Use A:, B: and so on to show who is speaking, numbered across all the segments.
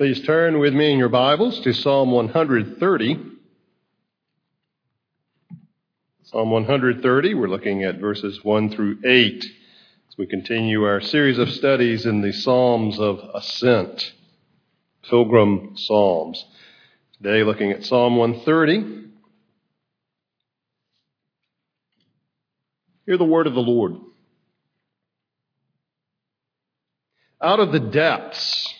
A: Please turn with me in your Bibles to Psalm 130. Psalm 130, we're looking at verses 1 through 8 as we continue our series of studies in the Psalms of Ascent, Pilgrim Psalms. Today, looking at Psalm 130. Hear the word of the Lord. Out of the depths,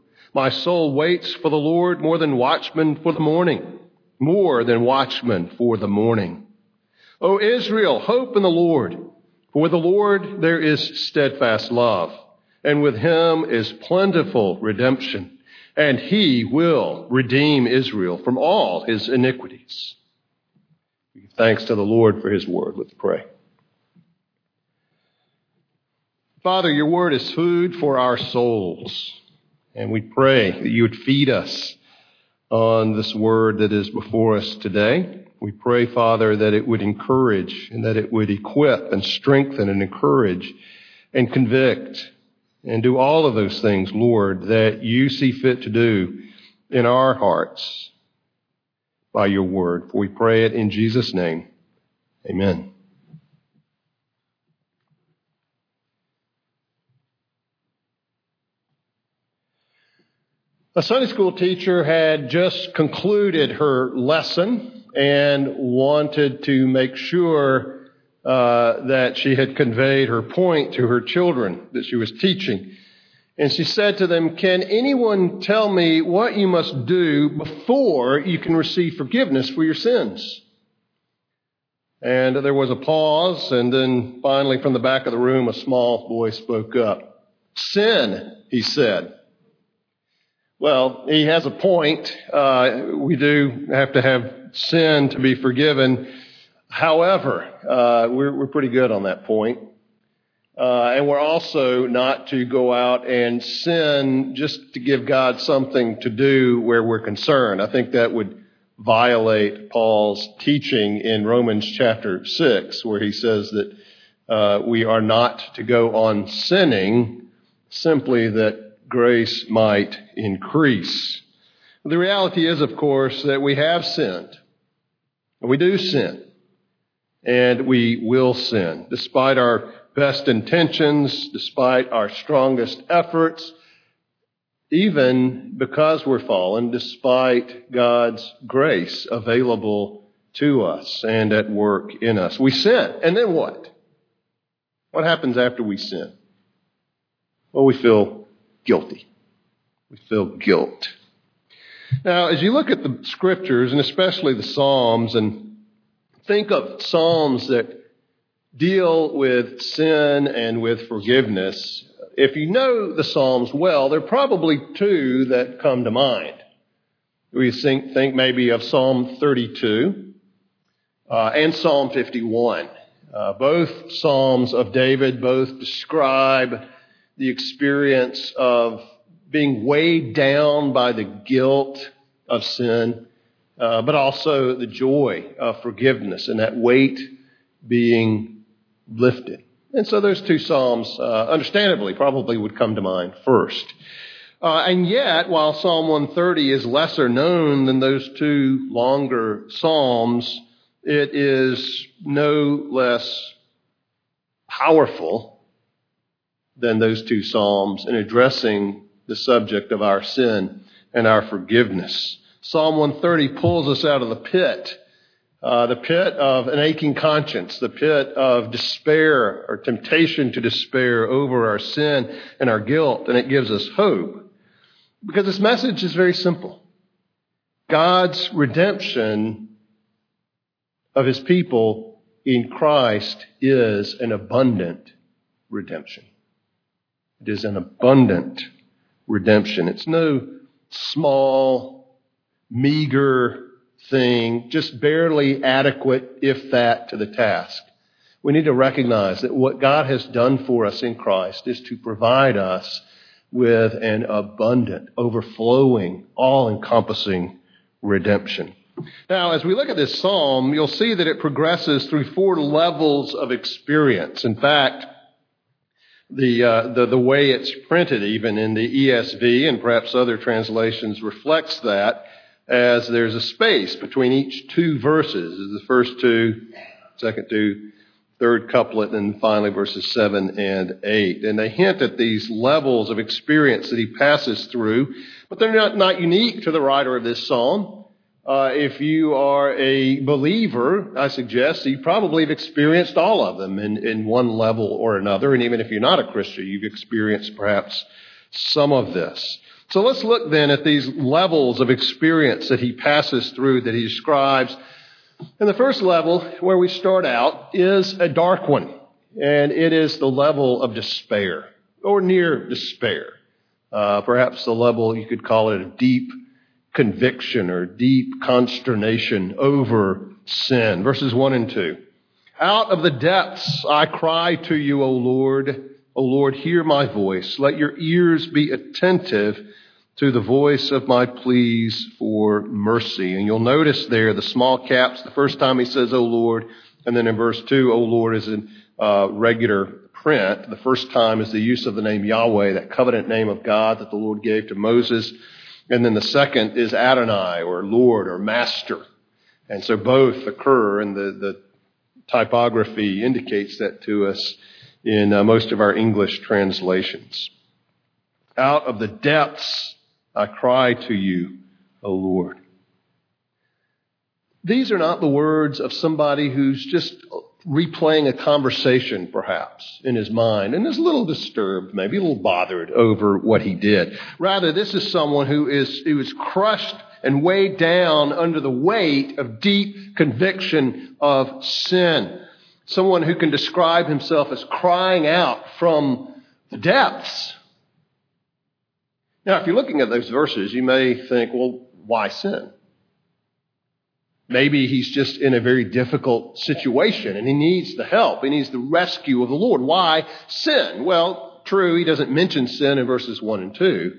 A: My soul waits for the Lord more than watchmen for the morning, more than watchmen for the morning. O Israel, hope in the Lord. For with the Lord there is steadfast love, and with him is plentiful redemption, and he will redeem Israel from all his iniquities. Thanks to the Lord for his word. Let's pray. Father, your word is food for our souls. And we pray that you would feed us on this word that is before us today. We pray, Father, that it would encourage and that it would equip and strengthen and encourage and convict and do all of those things, Lord, that you see fit to do in our hearts by your word. For we pray it in Jesus' name. Amen. A Sunday school teacher had just concluded her lesson and wanted to make sure uh, that she had conveyed her point to her children that she was teaching. And she said to them, Can anyone tell me what you must do before you can receive forgiveness for your sins? And there was a pause, and then finally from the back of the room, a small boy spoke up. Sin, he said. Well, he has a point. Uh, we do have to have sin to be forgiven. However, uh, we're, we're, pretty good on that point. Uh, and we're also not to go out and sin just to give God something to do where we're concerned. I think that would violate Paul's teaching in Romans chapter 6, where he says that uh, we are not to go on sinning simply that grace might increase. The reality is, of course, that we have sinned. We do sin. And we will sin. Despite our best intentions, despite our strongest efforts, even because we're fallen, despite God's grace available to us and at work in us. We sin. And then what? What happens after we sin? Well, we feel guilty. We feel guilt. Now, as you look at the scriptures, and especially the Psalms, and think of Psalms that deal with sin and with forgiveness, if you know the Psalms well, there are probably two that come to mind. We think, think maybe of Psalm 32 uh, and Psalm 51. Uh, both Psalms of David both describe the experience of being weighed down by the guilt of sin, uh, but also the joy of forgiveness and that weight being lifted. And so those two Psalms, uh, understandably, probably would come to mind first. Uh, and yet, while Psalm 130 is lesser known than those two longer Psalms, it is no less powerful than those two Psalms in addressing the subject of our sin and our forgiveness. Psalm 130 pulls us out of the pit, uh, the pit of an aching conscience, the pit of despair or temptation to despair over our sin and our guilt, and it gives us hope. Because this message is very simple. God's redemption of his people in Christ is an abundant redemption. It is an abundant redemption. It's no small, meager thing, just barely adequate, if that, to the task. We need to recognize that what God has done for us in Christ is to provide us with an abundant, overflowing, all encompassing redemption. Now, as we look at this psalm, you'll see that it progresses through four levels of experience. In fact, the, uh, the, the way it's printed, even in the ESV and perhaps other translations, reflects that as there's a space between each two verses. The first two, second two, third couplet, and finally verses 7 and 8. And they hint at these levels of experience that he passes through, but they're not, not unique to the writer of this psalm. Uh, if you are a believer, I suggest you probably have experienced all of them in, in one level or another. And even if you're not a Christian, you've experienced perhaps some of this. So let's look then at these levels of experience that he passes through, that he describes. And the first level, where we start out, is a dark one. And it is the level of despair, or near despair. Uh, perhaps the level, you could call it a deep conviction or deep consternation over sin. Verses 1 and 2. Out of the depths I cry to you, O Lord. O Lord, hear my voice. Let your ears be attentive to the voice of my pleas for mercy. And you'll notice there the small caps, the first time he says, O Lord, and then in verse 2, O Lord is in uh, regular print. The first time is the use of the name Yahweh, that covenant name of God that the Lord gave to Moses. And then the second is Adonai or Lord or Master. And so both occur, and the, the typography indicates that to us in uh, most of our English translations. Out of the depths I cry to you, O Lord. These are not the words of somebody who's just replaying a conversation, perhaps, in his mind, and is a little disturbed, maybe a little bothered over what he did. Rather, this is someone who is, who is crushed and weighed down under the weight of deep conviction of sin. Someone who can describe himself as crying out from the depths. Now, if you're looking at those verses, you may think, well, why sin? Maybe he's just in a very difficult situation and he needs the help. He needs the rescue of the Lord. Why sin? Well, true, he doesn't mention sin in verses 1 and 2,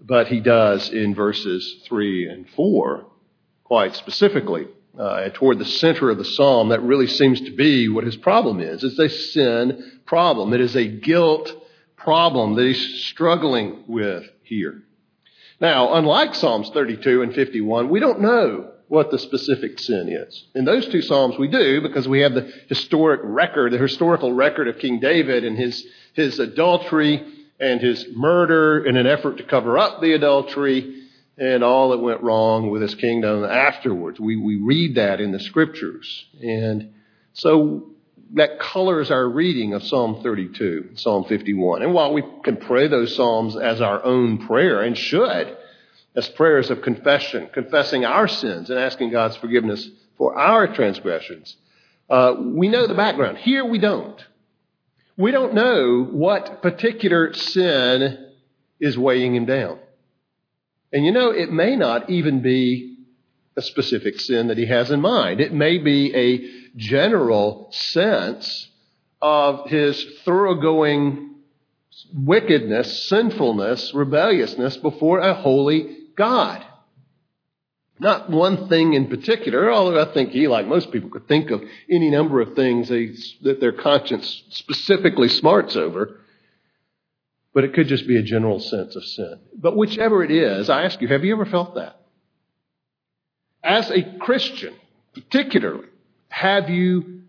A: but he does in verses 3 and 4 quite specifically. Uh, toward the center of the psalm, that really seems to be what his problem is. It's a sin problem. It is a guilt problem that he's struggling with here. Now, unlike Psalms 32 and 51, we don't know what the specific sin is. In those two Psalms, we do because we have the historic record, the historical record of King David and his, his adultery and his murder in an effort to cover up the adultery and all that went wrong with his kingdom afterwards. We, we read that in the scriptures. And so that colors our reading of Psalm 32, Psalm 51. And while we can pray those Psalms as our own prayer and should, as prayers of confession, confessing our sins and asking God's forgiveness for our transgressions. Uh, we know the background. Here we don't. We don't know what particular sin is weighing him down. And you know, it may not even be a specific sin that he has in mind. It may be a general sense of his thoroughgoing wickedness, sinfulness, rebelliousness before a holy God. Not one thing in particular, although I think he, like most people, could think of any number of things that their conscience specifically smarts over. But it could just be a general sense of sin. But whichever it is, I ask you, have you ever felt that? As a Christian, particularly, have you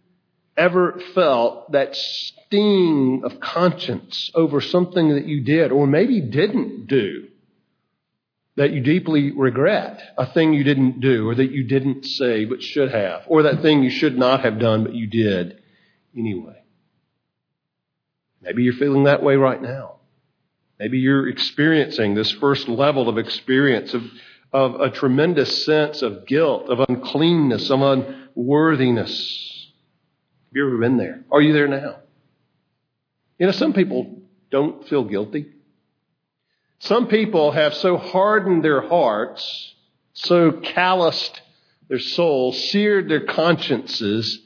A: ever felt that sting of conscience over something that you did or maybe didn't do that you deeply regret, a thing you didn't do or that you didn't say but should have, or that thing you should not have done but you did anyway. Maybe you're feeling that way right now. Maybe you're experiencing this first level of experience of, of a tremendous sense of guilt, of uncleanness, of unworthiness. Have you ever been there? Are you there now? You know, some people don't feel guilty. Some people have so hardened their hearts, so calloused their souls, seared their consciences,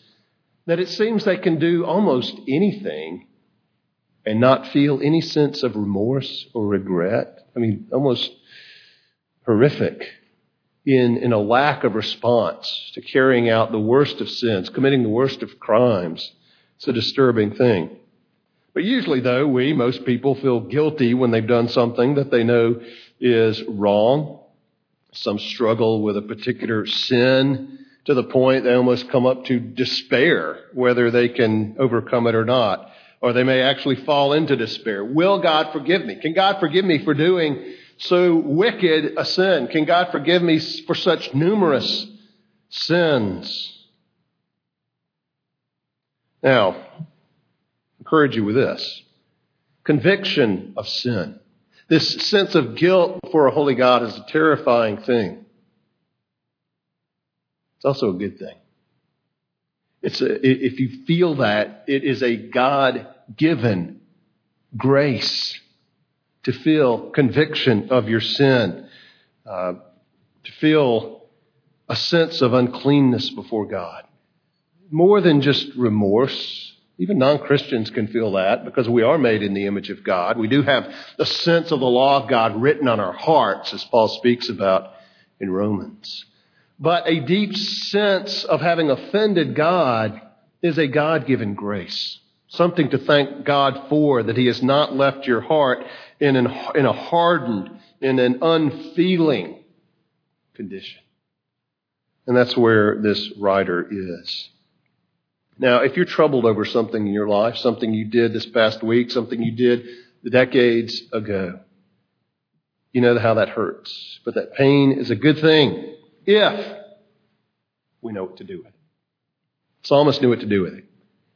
A: that it seems they can do almost anything and not feel any sense of remorse or regret. I mean, almost horrific in, in a lack of response to carrying out the worst of sins, committing the worst of crimes. It's a disturbing thing. But usually, though, we, most people, feel guilty when they've done something that they know is wrong. Some struggle with a particular sin to the point they almost come up to despair whether they can overcome it or not. Or they may actually fall into despair. Will God forgive me? Can God forgive me for doing so wicked a sin? Can God forgive me for such numerous sins? Now, encourage you with this conviction of sin. This sense of guilt before a holy God is a terrifying thing. It's also a good thing. It's a, if you feel that, it is a God given grace to feel conviction of your sin, uh, to feel a sense of uncleanness before God. More than just remorse, even non Christians can feel that because we are made in the image of God. We do have the sense of the law of God written on our hearts, as Paul speaks about in Romans. But a deep sense of having offended God is a God given grace. Something to thank God for that He has not left your heart in, an, in a hardened, in an unfeeling condition. And that's where this writer is. Now, if you're troubled over something in your life, something you did this past week, something you did decades ago, you know how that hurts. But that pain is a good thing if we know what to do with it. Psalmist knew what to do with it.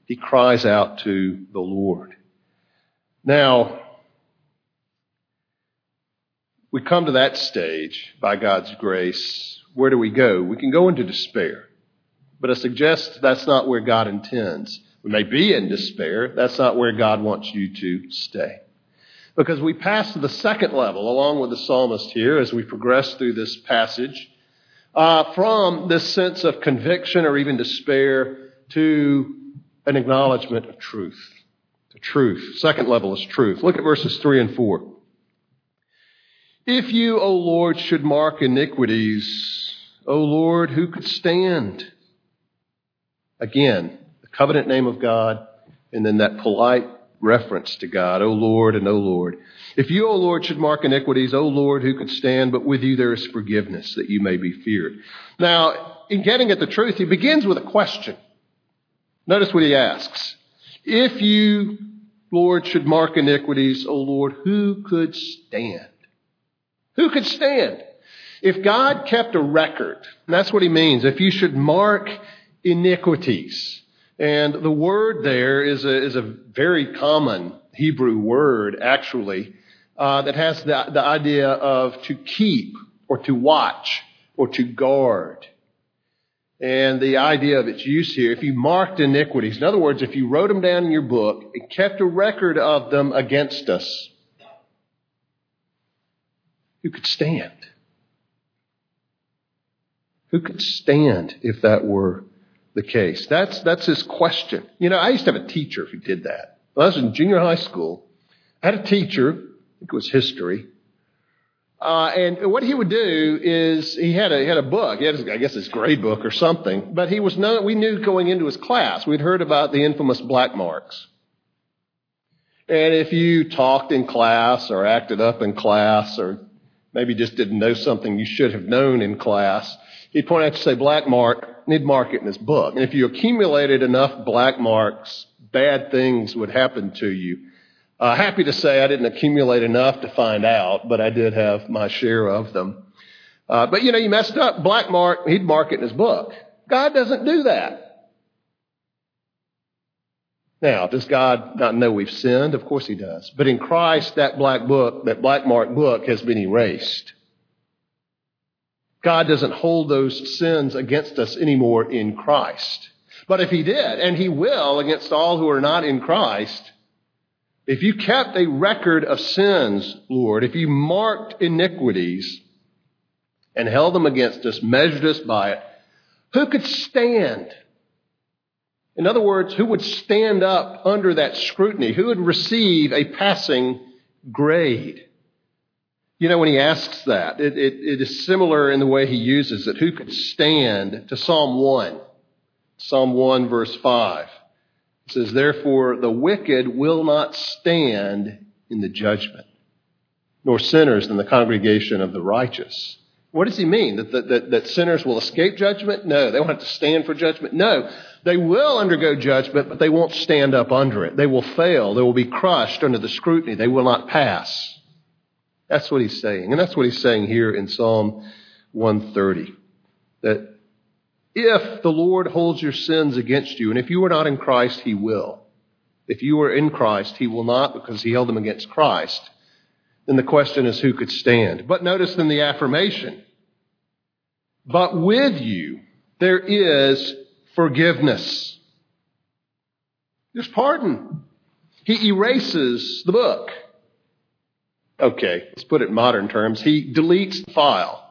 A: He cries out to the Lord. Now, we come to that stage by God's grace. Where do we go? We can go into despair. But I suggest that's not where God intends. We may be in despair. That's not where God wants you to stay. Because we pass to the second level, along with the psalmist here, as we progress through this passage, uh, from this sense of conviction or even despair to an acknowledgement of truth. The truth. Second level is truth. Look at verses 3 and 4. If you, O Lord, should mark iniquities, O Lord, who could stand? Again, the covenant name of God, and then that polite reference to God, O Lord and O Lord. If you, O Lord, should mark iniquities, O Lord, who could stand? But with you there is forgiveness, that you may be feared. Now, in getting at the truth, he begins with a question. Notice what he asks. If you, Lord, should mark iniquities, O Lord, who could stand? Who could stand? If God kept a record, that's what he means. If you should mark iniquities. And the word there is a, is a very common Hebrew word, actually, uh, that has the, the idea of to keep or to watch or to guard. And the idea of its use here, if you marked iniquities, in other words, if you wrote them down in your book and kept a record of them against us, who could stand? Who could stand if that were the case? That's, that's his question. You know, I used to have a teacher who did that. When I was in junior high school, I had a teacher, I think it was history, uh, and what he would do is he had a he had a book. He had, his, I guess, his grade book or something. But he was no. We knew going into his class, we'd heard about the infamous black marks. And if you talked in class or acted up in class or maybe just didn't know something you should have known in class, he'd point out to say black mark, need he'd mark it in his book. And if you accumulated enough black marks, bad things would happen to you. Uh, happy to say I didn't accumulate enough to find out, but I did have my share of them. Uh, but you know, you messed up. Black mark, he'd mark it in his book. God doesn't do that. Now, does God not know we've sinned? Of course he does. But in Christ, that black book, that black mark book has been erased. God doesn't hold those sins against us anymore in Christ. But if he did, and he will against all who are not in Christ, if you kept a record of sins, Lord, if you marked iniquities and held them against us, measured us by it, who could stand? In other words, who would stand up under that scrutiny? Who would receive a passing grade? You know, when he asks that, it, it, it is similar in the way he uses it. Who could stand to Psalm 1? Psalm 1, verse 5. It says, Therefore, the wicked will not stand in the judgment, nor sinners in the congregation of the righteous. What does he mean? That, that, that, that sinners will escape judgment? No. They won't have to stand for judgment? No. They will undergo judgment, but they won't stand up under it. They will fail. They will be crushed under the scrutiny. They will not pass. That's what he's saying. And that's what he's saying here in Psalm 130. That if the Lord holds your sins against you, and if you are not in Christ, he will. If you are in Christ, he will not because he held them against Christ. Then the question is who could stand? But notice in the affirmation, but with you there is forgiveness. There's pardon. He erases the book. Okay, let's put it in modern terms. He deletes the file.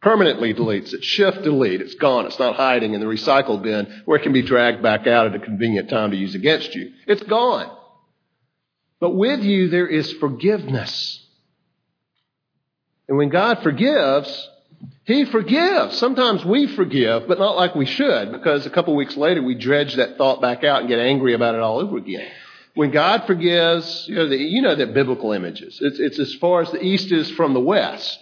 A: Permanently deletes it. Shift delete. It's gone. It's not hiding in the recycle bin where it can be dragged back out at a convenient time to use against you. It's gone. But with you there is forgiveness. And when God forgives, he forgives. Sometimes we forgive, but not like we should, because a couple weeks later we dredge that thought back out and get angry about it all over again. When God forgives, you know, the, you know that biblical images. It's, it's as far as the east is from the west.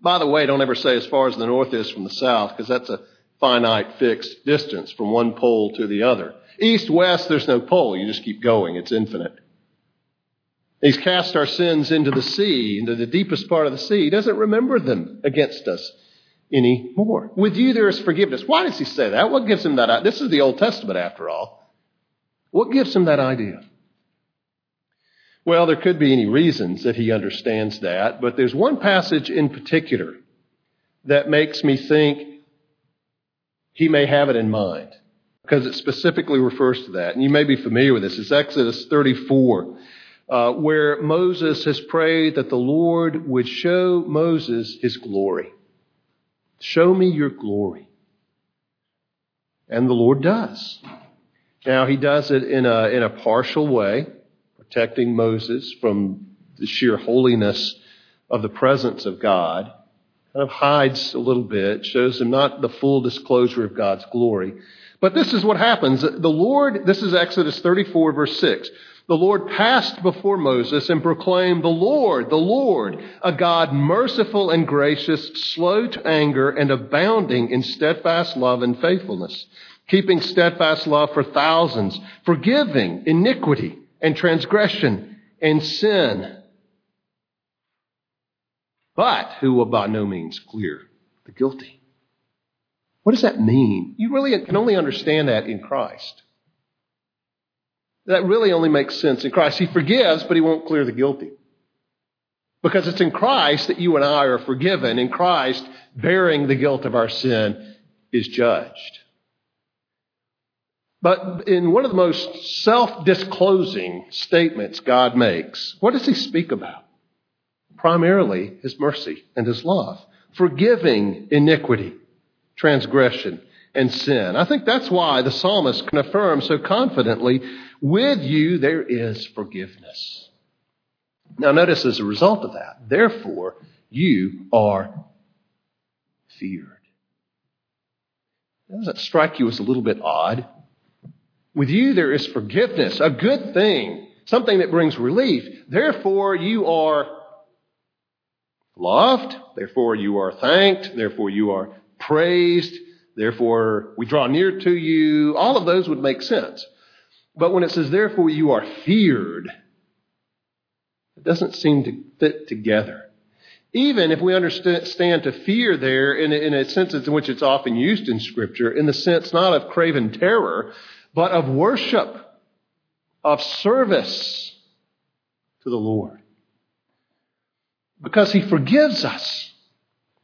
A: By the way, don't ever say as far as the north is from the south, because that's a finite fixed distance from one pole to the other. East, west, there's no pole. You just keep going. It's infinite. He's cast our sins into the sea, into the deepest part of the sea. He doesn't remember them against us anymore. With you there is forgiveness. Why does he say that? What gives him that? This is the Old Testament after all. What gives him that idea? Well, there could be any reasons that he understands that, but there's one passage in particular that makes me think he may have it in mind because it specifically refers to that. And you may be familiar with this. It's Exodus 34 uh, where Moses has prayed that the Lord would show Moses his glory. Show me your glory. And the Lord does. Now, he does it in a, in a partial way, protecting Moses from the sheer holiness of the presence of God. Kind of hides a little bit, shows him not the full disclosure of God's glory. But this is what happens. The Lord, this is Exodus 34, verse 6 the Lord passed before Moses and proclaimed, The Lord, the Lord, a God merciful and gracious, slow to anger, and abounding in steadfast love and faithfulness, keeping steadfast love for thousands, forgiving iniquity and transgression and sin, but who will by no means clear the guilty. What does that mean? You really can only understand that in Christ. That really only makes sense in Christ. He forgives, but he won't clear the guilty. Because it's in Christ that you and I are forgiven. In Christ, bearing the guilt of our sin is judged. But in one of the most self disclosing statements God makes, what does he speak about? Primarily his mercy and his love, forgiving iniquity, transgression, and sin. I think that's why the psalmist can affirm so confidently with you there is forgiveness. Now, notice as a result of that, therefore, you are feared. Doesn't that strike you as a little bit odd? With you there is forgiveness, a good thing, something that brings relief. Therefore, you are loved. Therefore, you are thanked. Therefore, you are praised. Therefore, we draw near to you. All of those would make sense. But when it says, therefore you are feared, it doesn't seem to fit together. Even if we understand to fear there in a, sense in which it's often used in Scripture, in the sense not of craven terror, but of worship, of service to the Lord. Because He forgives us,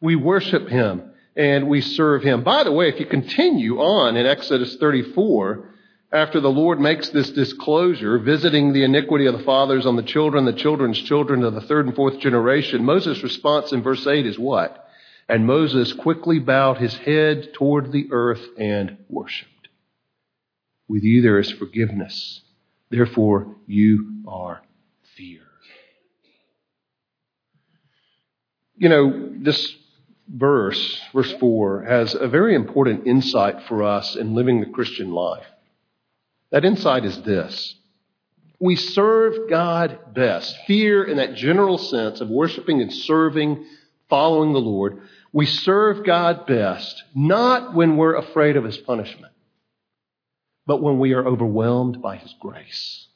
A: we worship Him and we serve Him. By the way, if you continue on in Exodus 34, after the Lord makes this disclosure, visiting the iniquity of the fathers on the children, the children's children to the third and fourth generation, Moses' response in verse 8 is what? And Moses quickly bowed his head toward the earth and worshiped. With you there is forgiveness. Therefore you are feared. You know, this verse, verse 4, has a very important insight for us in living the Christian life. That insight is this. We serve God best. Fear in that general sense of worshiping and serving, following the Lord. We serve God best, not when we're afraid of His punishment, but when we are overwhelmed by His grace.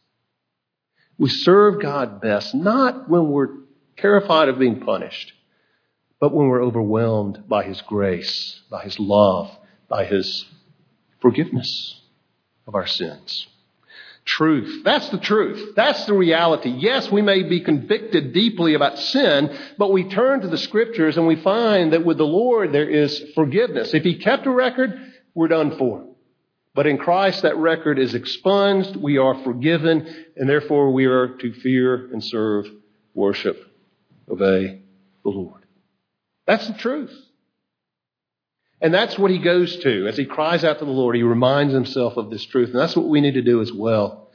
A: We serve God best, not when we're terrified of being punished, but when we're overwhelmed by His grace, by His love, by His forgiveness of our sins. Truth. That's the truth. That's the reality. Yes, we may be convicted deeply about sin, but we turn to the scriptures and we find that with the Lord there is forgiveness. If He kept a record, we're done for. But in Christ, that record is expunged. We are forgiven, and therefore we are to fear and serve, worship, obey the Lord. That's the truth. And that's what he goes to. As he cries out to the Lord, he reminds himself of this truth. And that's what we need to do as well.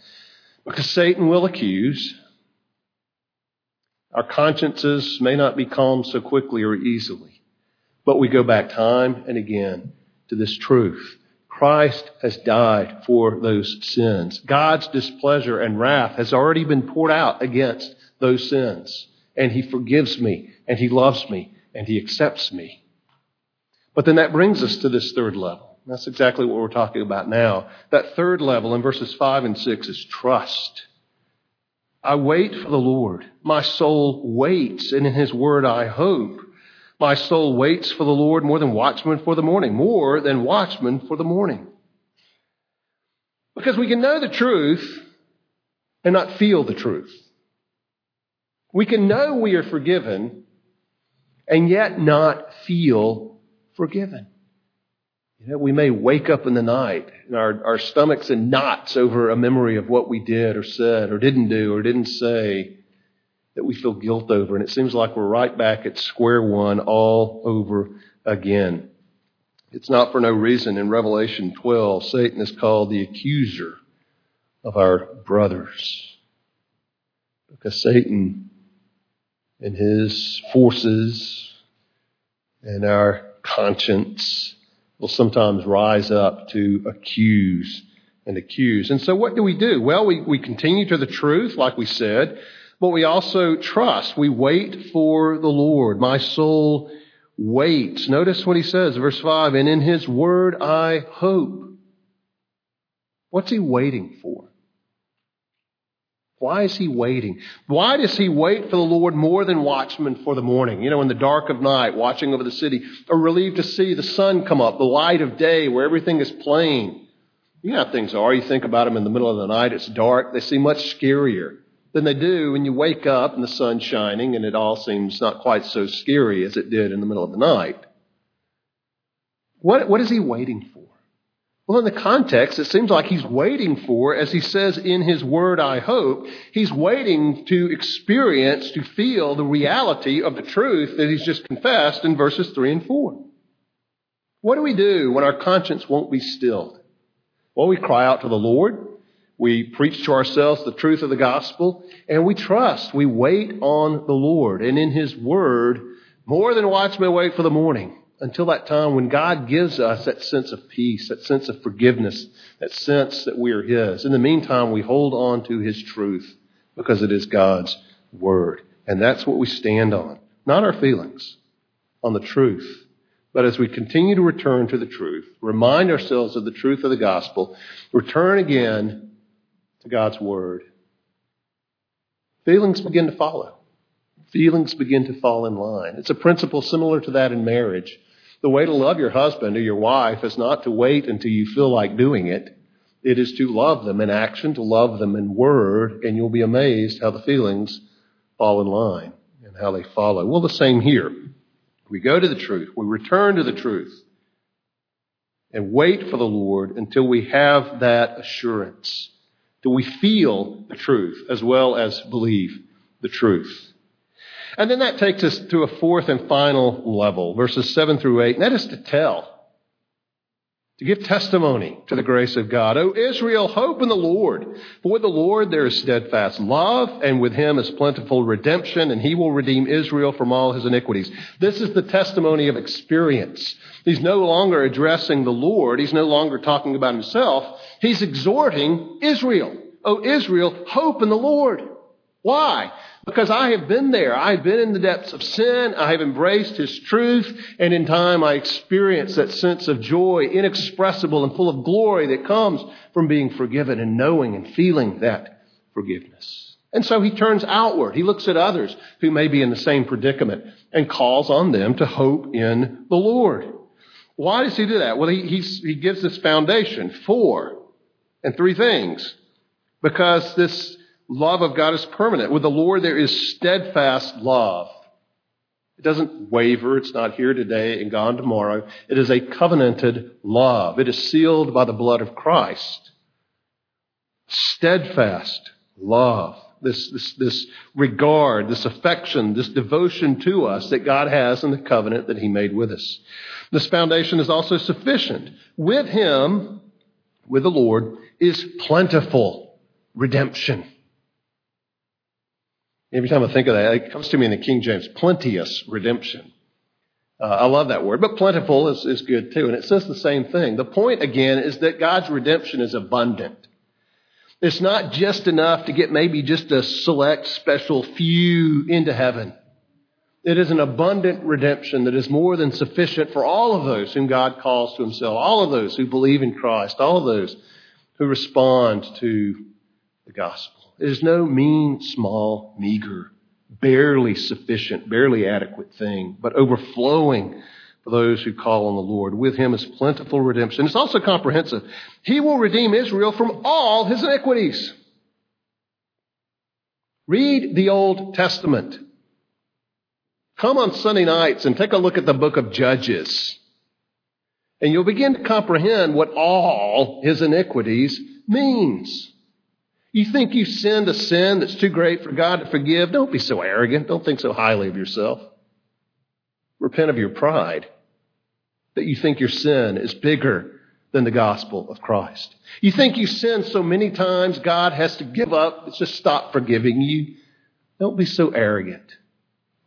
A: Because Satan will accuse. Our consciences may not be calmed so quickly or easily. But we go back time and again to this truth. Christ has died for those sins. God's displeasure and wrath has already been poured out against those sins. And he forgives me, and he loves me, and he accepts me. But then that brings us to this third level. That's exactly what we're talking about now. That third level in verses 5 and 6 is trust. I wait for the Lord. My soul waits, and in his word I hope. My soul waits for the Lord more than watchmen for the morning, more than watchmen for the morning. Because we can know the truth and not feel the truth. We can know we are forgiven and yet not feel forgiven. You know, we may wake up in the night and our, our stomachs in knots over a memory of what we did or said or didn't do or didn't say that we feel guilt over. And it seems like we're right back at square one all over again. It's not for no reason. In Revelation 12, Satan is called the accuser of our brothers. Because Satan and his forces and our conscience will sometimes rise up to accuse and accuse. And so what do we do? Well, we, we continue to the truth, like we said, but we also trust. We wait for the Lord. My soul waits. Notice what he says, verse 5, and in his word I hope. What's he waiting for? Why is he waiting? Why does he wait for the Lord more than watchmen for the morning? You know, in the dark of night, watching over the city, or relieved to see the sun come up, the light of day where everything is plain. You know how things are. You think about them in the middle of the night, it's dark. They seem much scarier than they do when you wake up and the sun's shining and it all seems not quite so scary as it did in the middle of the night. What, what is he waiting for? Well, in the context, it seems like he's waiting for, as he says in his word, I hope, he's waiting to experience, to feel the reality of the truth that he's just confessed in verses 3 and 4. What do we do when our conscience won't be stilled? Well, we cry out to the Lord. We preach to ourselves the truth of the gospel, and we trust. We wait on the Lord. And in his word, more than watchmen wait for the morning, until that time when God gives us that sense of peace, that sense of forgiveness, that sense that we are His. In the meantime, we hold on to His truth because it is God's Word. And that's what we stand on. Not our feelings, on the truth. But as we continue to return to the truth, remind ourselves of the truth of the gospel, return again God's Word, feelings begin to follow. Feelings begin to fall in line. It's a principle similar to that in marriage. The way to love your husband or your wife is not to wait until you feel like doing it. It is to love them in action, to love them in word, and you'll be amazed how the feelings fall in line and how they follow. Well, the same here. We go to the truth. We return to the truth and wait for the Lord until we have that assurance, till we feel the truth as well as believe the truth. And then that takes us to a fourth and final level, verses 7 through 8, and that is to tell to give testimony to the grace of God. O Israel, hope in the Lord. For with the Lord there is steadfast love, and with him is plentiful redemption, and he will redeem Israel from all his iniquities. This is the testimony of experience. He's no longer addressing the Lord. He's no longer talking about himself. He's exhorting Israel. O Israel, hope in the Lord. Why? Because I have been there. I have been in the depths of sin. I have embraced His truth. And in time, I experienced that sense of joy, inexpressible and full of glory that comes from being forgiven and knowing and feeling that forgiveness. And so he turns outward. He looks at others who may be in the same predicament and calls on them to hope in the Lord. Why does he do that? Well, he, he gives this foundation, four and three things. Because this love of God is permanent. With the Lord, there is steadfast love. It doesn't waver. It's not here today and gone tomorrow. It is a covenanted love. It is sealed by the blood of Christ. Steadfast love. This, this, this regard, this affection, this devotion to us that God has in the covenant that He made with us. This foundation is also sufficient. With Him, with the Lord, is plentiful redemption. Every time I think of that, it comes to me in the King James, plenteous redemption. Uh, I love that word, but plentiful is, is good too. And it says the same thing. The point again is that God's redemption is abundant. It's not just enough to get maybe just a select special few into heaven. It is an abundant redemption that is more than sufficient for all of those whom God calls to himself, all of those who believe in Christ, all of those who respond to the gospel. It is no mean, small, meager, barely sufficient, barely adequate thing, but overflowing for those who call on the Lord. With him is plentiful redemption. It's also comprehensive. He will redeem Israel from all his iniquities. Read the Old Testament. Come on Sunday nights and take a look at the book of Judges. And you'll begin to comprehend what all his iniquities means. You think you've sinned a sin that's too great for God to forgive? Don't be so arrogant. Don't think so highly of yourself. Repent of your pride that you think your sin is bigger than the gospel of Christ. You think you sinned so many times God has to give up, just stop forgiving you. Don't be so arrogant.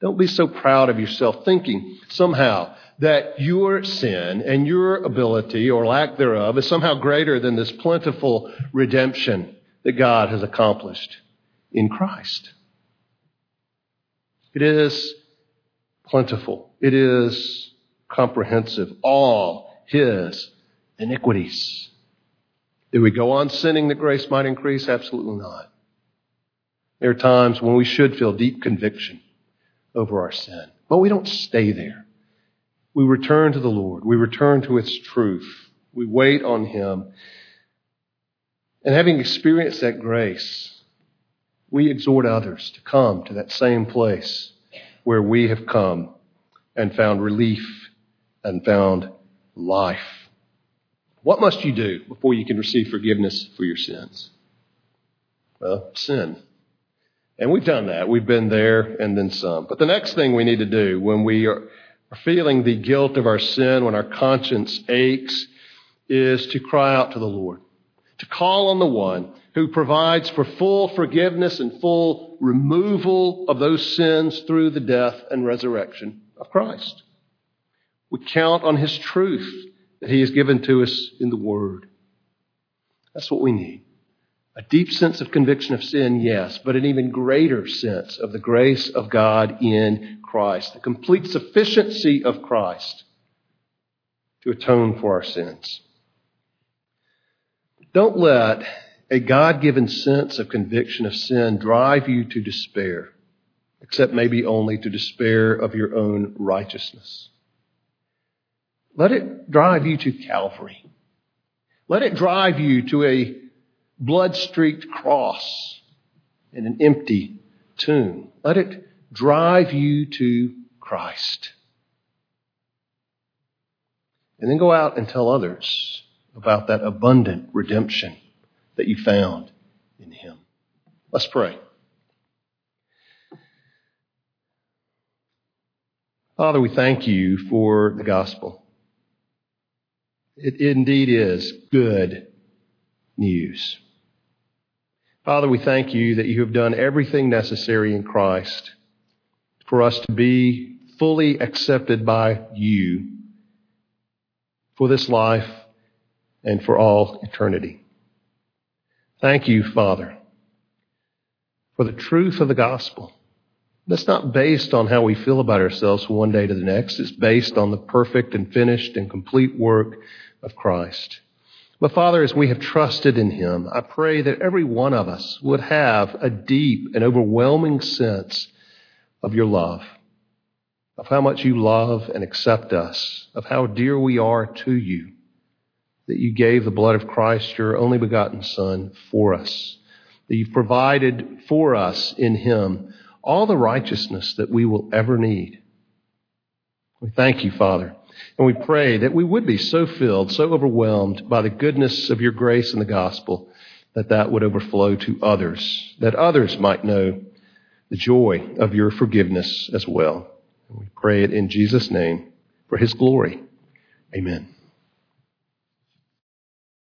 A: Don't be so proud of yourself, thinking somehow that your sin and your ability or lack thereof is somehow greater than this plentiful redemption that God has accomplished in Christ. It is plentiful. It is comprehensive. All His iniquities. Do we go on sinning that grace might increase? Absolutely not. There are times when we should feel deep conviction over our sin, but we don't stay there. We return to the Lord. We return to its truth. We wait on Him and having experienced that grace, we exhort others to come to that same place where we have come and found relief and found life. What must you do before you can receive forgiveness for your sins? Well, sin. And we've done that. We've been there and then some. But the next thing we need to do when we are feeling the guilt of our sin, when our conscience aches, is to cry out to the Lord to call on the one who provides for full forgiveness and full removal of those sins through the death and resurrection of Christ. We count on his truth that he has given to us in the Word. That's what we need. A deep sense of conviction of sin, yes, but an even greater sense of the grace of God in Christ, the complete sufficiency of Christ to atone for our sins. Don't let a God given sense of conviction of sin drive you to despair, except maybe only to despair of your own righteousness. Let it drive you to Calvary. Let it drive you to a blood streaked cross in an empty tomb. Let it drive you to Christ. And then go out and tell others about that abundant redemption that you found in Him. Let's pray. Father, we thank you for the gospel. It indeed is good news. Father, we thank you that you have done everything necessary in Christ for us to be fully accepted by you for this life and for all eternity. Thank you, Father, for the truth of the gospel. That's not based on how we feel about ourselves from one day to the next. It's based on the perfect and finished and complete work of Christ. But Father, as we have trusted in Him, I pray that every one of us would have a deep and overwhelming sense of your love, of how much you love and accept us, of how dear we are to you, that you gave the blood of Christ, your only begotten Son, for us, that you've provided for us in Him all the righteousness that we will ever need. We thank you, Father. And we pray that we would be so filled, so overwhelmed by the goodness of your grace and the gospel that that would overflow to others, that others might know the joy of your forgiveness as well. And we pray it in Jesus' name for his glory. Amen.